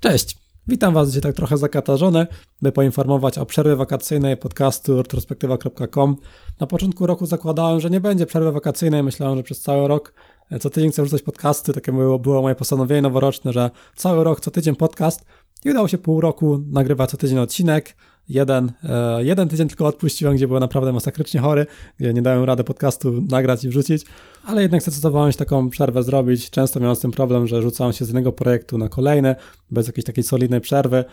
Cześć! Witam Was dzisiaj tak trochę zakatarzony, by poinformować o przerwie wakacyjnej podcastu retrospektywa.com. Na początku roku zakładałem, że nie będzie przerwy wakacyjnej, myślałem, że przez cały rok e, co tydzień chcę wrzucać podcasty, takie było, było moje postanowienie noworoczne, że cały rok, co tydzień podcast i udało się pół roku nagrywać co tydzień odcinek, jeden, e, jeden tydzień tylko odpuściłem, gdzie byłem naprawdę masakrycznie chory, gdzie nie dałem rady podcastu nagrać i wrzucić, ale jednak zdecydowałem się taką przerwę zrobić. Często miałem z tym problem, że rzucałem się z jednego projektu na kolejny, bez jakiejś takiej solidnej przerwy.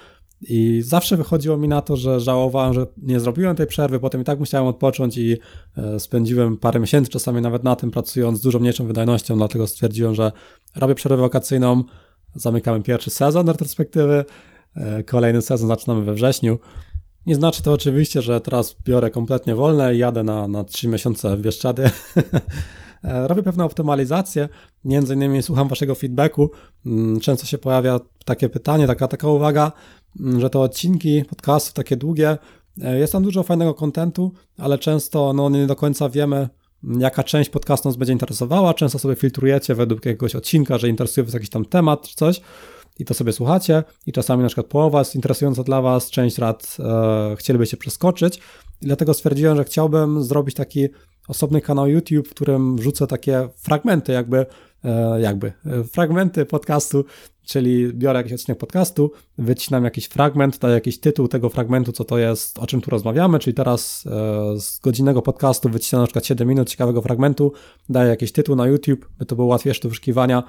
I zawsze wychodziło mi na to, że żałowałem, że nie zrobiłem tej przerwy, potem i tak musiałem odpocząć i e, spędziłem parę miesięcy czasami nawet na tym, pracując z dużo mniejszą wydajnością, dlatego stwierdziłem, że robię przerwę wakacyjną, zamykamy pierwszy sezon retrospektywy, e, kolejny sezon zaczynamy we wrześniu. Nie znaczy to oczywiście, że teraz biorę kompletnie wolne i jadę na, na 3 miesiące w Bieszczady. E, robię pewne optymalizacje, między innymi słucham waszego feedbacku. Mm, często się pojawia takie pytanie, taka, taka uwaga, mm, że to odcinki podcastów takie długie, e, jest tam dużo fajnego kontentu, ale często no, nie do końca wiemy, jaka część podcastu nas będzie interesowała. Często sobie filtrujecie według jakiegoś odcinka, że interesuje was jakiś tam temat czy coś i to sobie słuchacie. I czasami na przykład połowa jest interesująca dla was, część rad e, chcielibyście przeskoczyć. Dlatego stwierdziłem, że chciałbym zrobić taki osobny kanał YouTube, w którym wrzucę takie fragmenty jakby, e, jakby, e, fragmenty podcastu, czyli biorę jakiś odcinek podcastu, wycinam jakiś fragment, daję jakiś tytuł tego fragmentu, co to jest, o czym tu rozmawiamy, czyli teraz e, z godzinnego podcastu wycinam na przykład 7 minut ciekawego fragmentu, daję jakiś tytuł na YouTube, by to było łatwiejsze do wyszukiwania,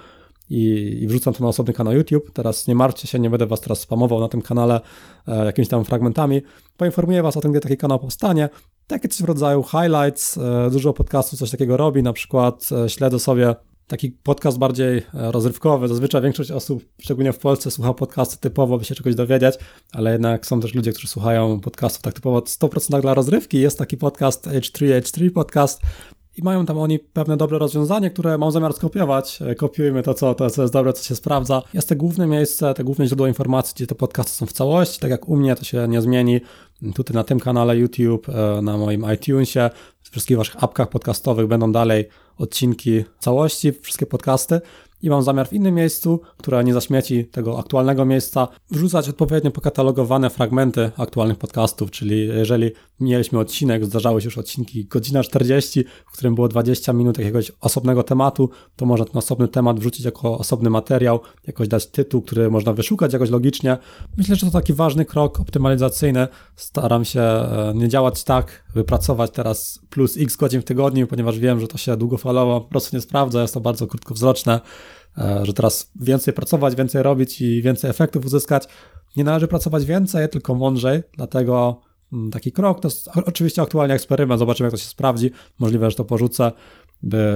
i, i wrzucam to na osobny kanał YouTube. Teraz nie martwcie się, nie będę was teraz spamował na tym kanale e, jakimiś tam fragmentami. Poinformuję was o tym, gdy taki kanał powstanie. Takie coś w rodzaju highlights, e, dużo podcastów coś takiego robi, na przykład e, śledzę sobie taki podcast bardziej e, rozrywkowy. Zazwyczaj większość osób, szczególnie w Polsce, słucha podcasty typowo, by się czegoś dowiedzieć, ale jednak są też ludzie, którzy słuchają podcastów tak typowo 100% dla rozrywki. Jest taki podcast H3H3 podcast, i mają tam oni pewne dobre rozwiązanie, które mam zamiar skopiować. E, kopiujmy to, co, to, co jest dobre, co się sprawdza. Jest te główne miejsce, te główne źródła informacji, gdzie te podcasty są w całości, tak jak u mnie, to się nie zmieni. Tutaj na tym kanale YouTube, e, na moim iTunesie, w wszystkich waszych apkach podcastowych będą dalej odcinki całości, wszystkie podcasty i mam zamiar w innym miejscu, które nie zaśmieci tego aktualnego miejsca, wrzucać odpowiednio pokatalogowane fragmenty aktualnych podcastów, czyli jeżeli mieliśmy odcinek, zdarzały się już odcinki godzina 40, w którym było 20 minut jakiegoś osobnego tematu, to można ten osobny temat wrzucić jako osobny materiał, jakoś dać tytuł, który można wyszukać jakoś logicznie. Myślę, że to taki ważny krok optymalizacyjny. Staram się e, nie działać tak, wypracować teraz plus x godzin w tygodniu, ponieważ wiem, że to się długofalowo po prostu nie sprawdza, jest to bardzo krótkowzroczne, że teraz więcej pracować, więcej robić i więcej efektów uzyskać. Nie należy pracować więcej, tylko mądrzej, dlatego mm, taki krok to jest oczywiście aktualnie eksperyment, zobaczymy jak to się sprawdzi, możliwe, że to porzucę, by,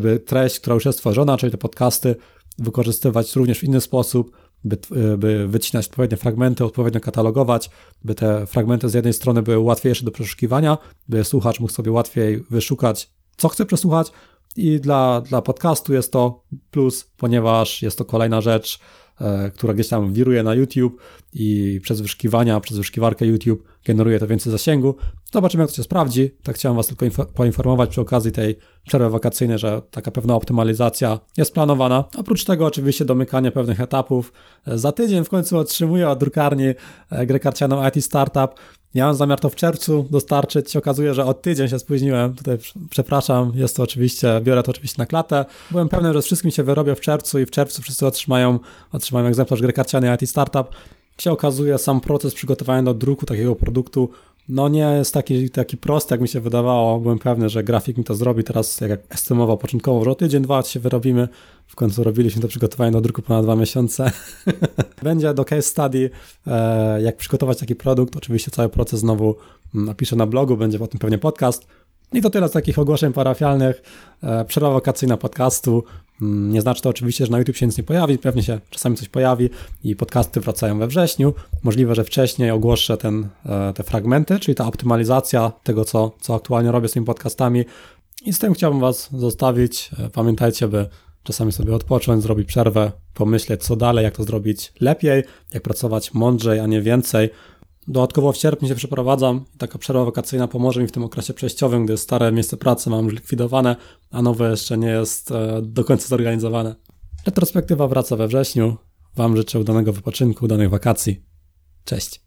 by treść, która już jest stworzona, czyli te podcasty, wykorzystywać również w inny sposób, by, by wycinać odpowiednie fragmenty, odpowiednio katalogować, by te fragmenty z jednej strony były łatwiejsze do przeszukiwania, by słuchacz mógł sobie łatwiej wyszukać, co chce przesłuchać, i dla, dla podcastu jest to plus, ponieważ jest to kolejna rzecz, e, która gdzieś tam wiruje na YouTube i przez wyszukiwania, przez wyszukiwarkę YouTube generuje to więcej zasięgu. Zobaczymy, jak to się sprawdzi. Tak chciałem Was tylko poinformować przy okazji tej przerwy wakacyjnej, że taka pewna optymalizacja jest planowana. Oprócz tego oczywiście domykanie pewnych etapów. E, za tydzień w końcu otrzymuję od drukarni e, grę karcianą IT Startup. Miałem zamiar to w czerwcu dostarczyć. Się okazuje, że od tydzień się spóźniłem. Tutaj przepraszam, jest to oczywiście, biorę to oczywiście na klatę. Byłem pewny, że z wszystkim się wyrobię w czerwcu i w czerwcu wszyscy otrzymają, otrzymają egzemplarz gry karcianej IT Startup. Się okazuje, sam proces przygotowania do druku takiego produktu no nie jest taki, taki prosty, jak mi się wydawało. Byłem pewny, że grafik mi to zrobi. Teraz, jak estymował początkowo, że tydzień, dwa się wyrobimy. W końcu robiliśmy to przygotowanie do druku ponad dwa miesiące. Będzie do case study, e, jak przygotować taki produkt. Oczywiście cały proces znowu mm, napiszę na blogu, będzie potem pewnie podcast. I to tyle z takich ogłoszeń parafialnych. E, przerwa wakacyjna podcastu. Mm, nie znaczy to oczywiście, że na YouTube się nic nie pojawi, pewnie się czasami coś pojawi i podcasty wracają we wrześniu. Możliwe, że wcześniej ogłoszę ten, e, te fragmenty, czyli ta optymalizacja tego, co, co aktualnie robię z tymi podcastami. I z tym chciałbym Was zostawić. E, pamiętajcie, by czasami sobie odpocząć, zrobić przerwę, pomyśleć, co dalej, jak to zrobić lepiej, jak pracować mądrzej, a nie więcej. Dodatkowo w sierpniu się przeprowadzam i taka przerwa wakacyjna pomoże mi w tym okresie przejściowym, gdy stare miejsce pracy mam już likwidowane, a nowe jeszcze nie jest e, do końca zorganizowane. Retrospektywa wraca we wrześniu. Wam życzę udanego wypoczynku, udanych wakacji. Cześć.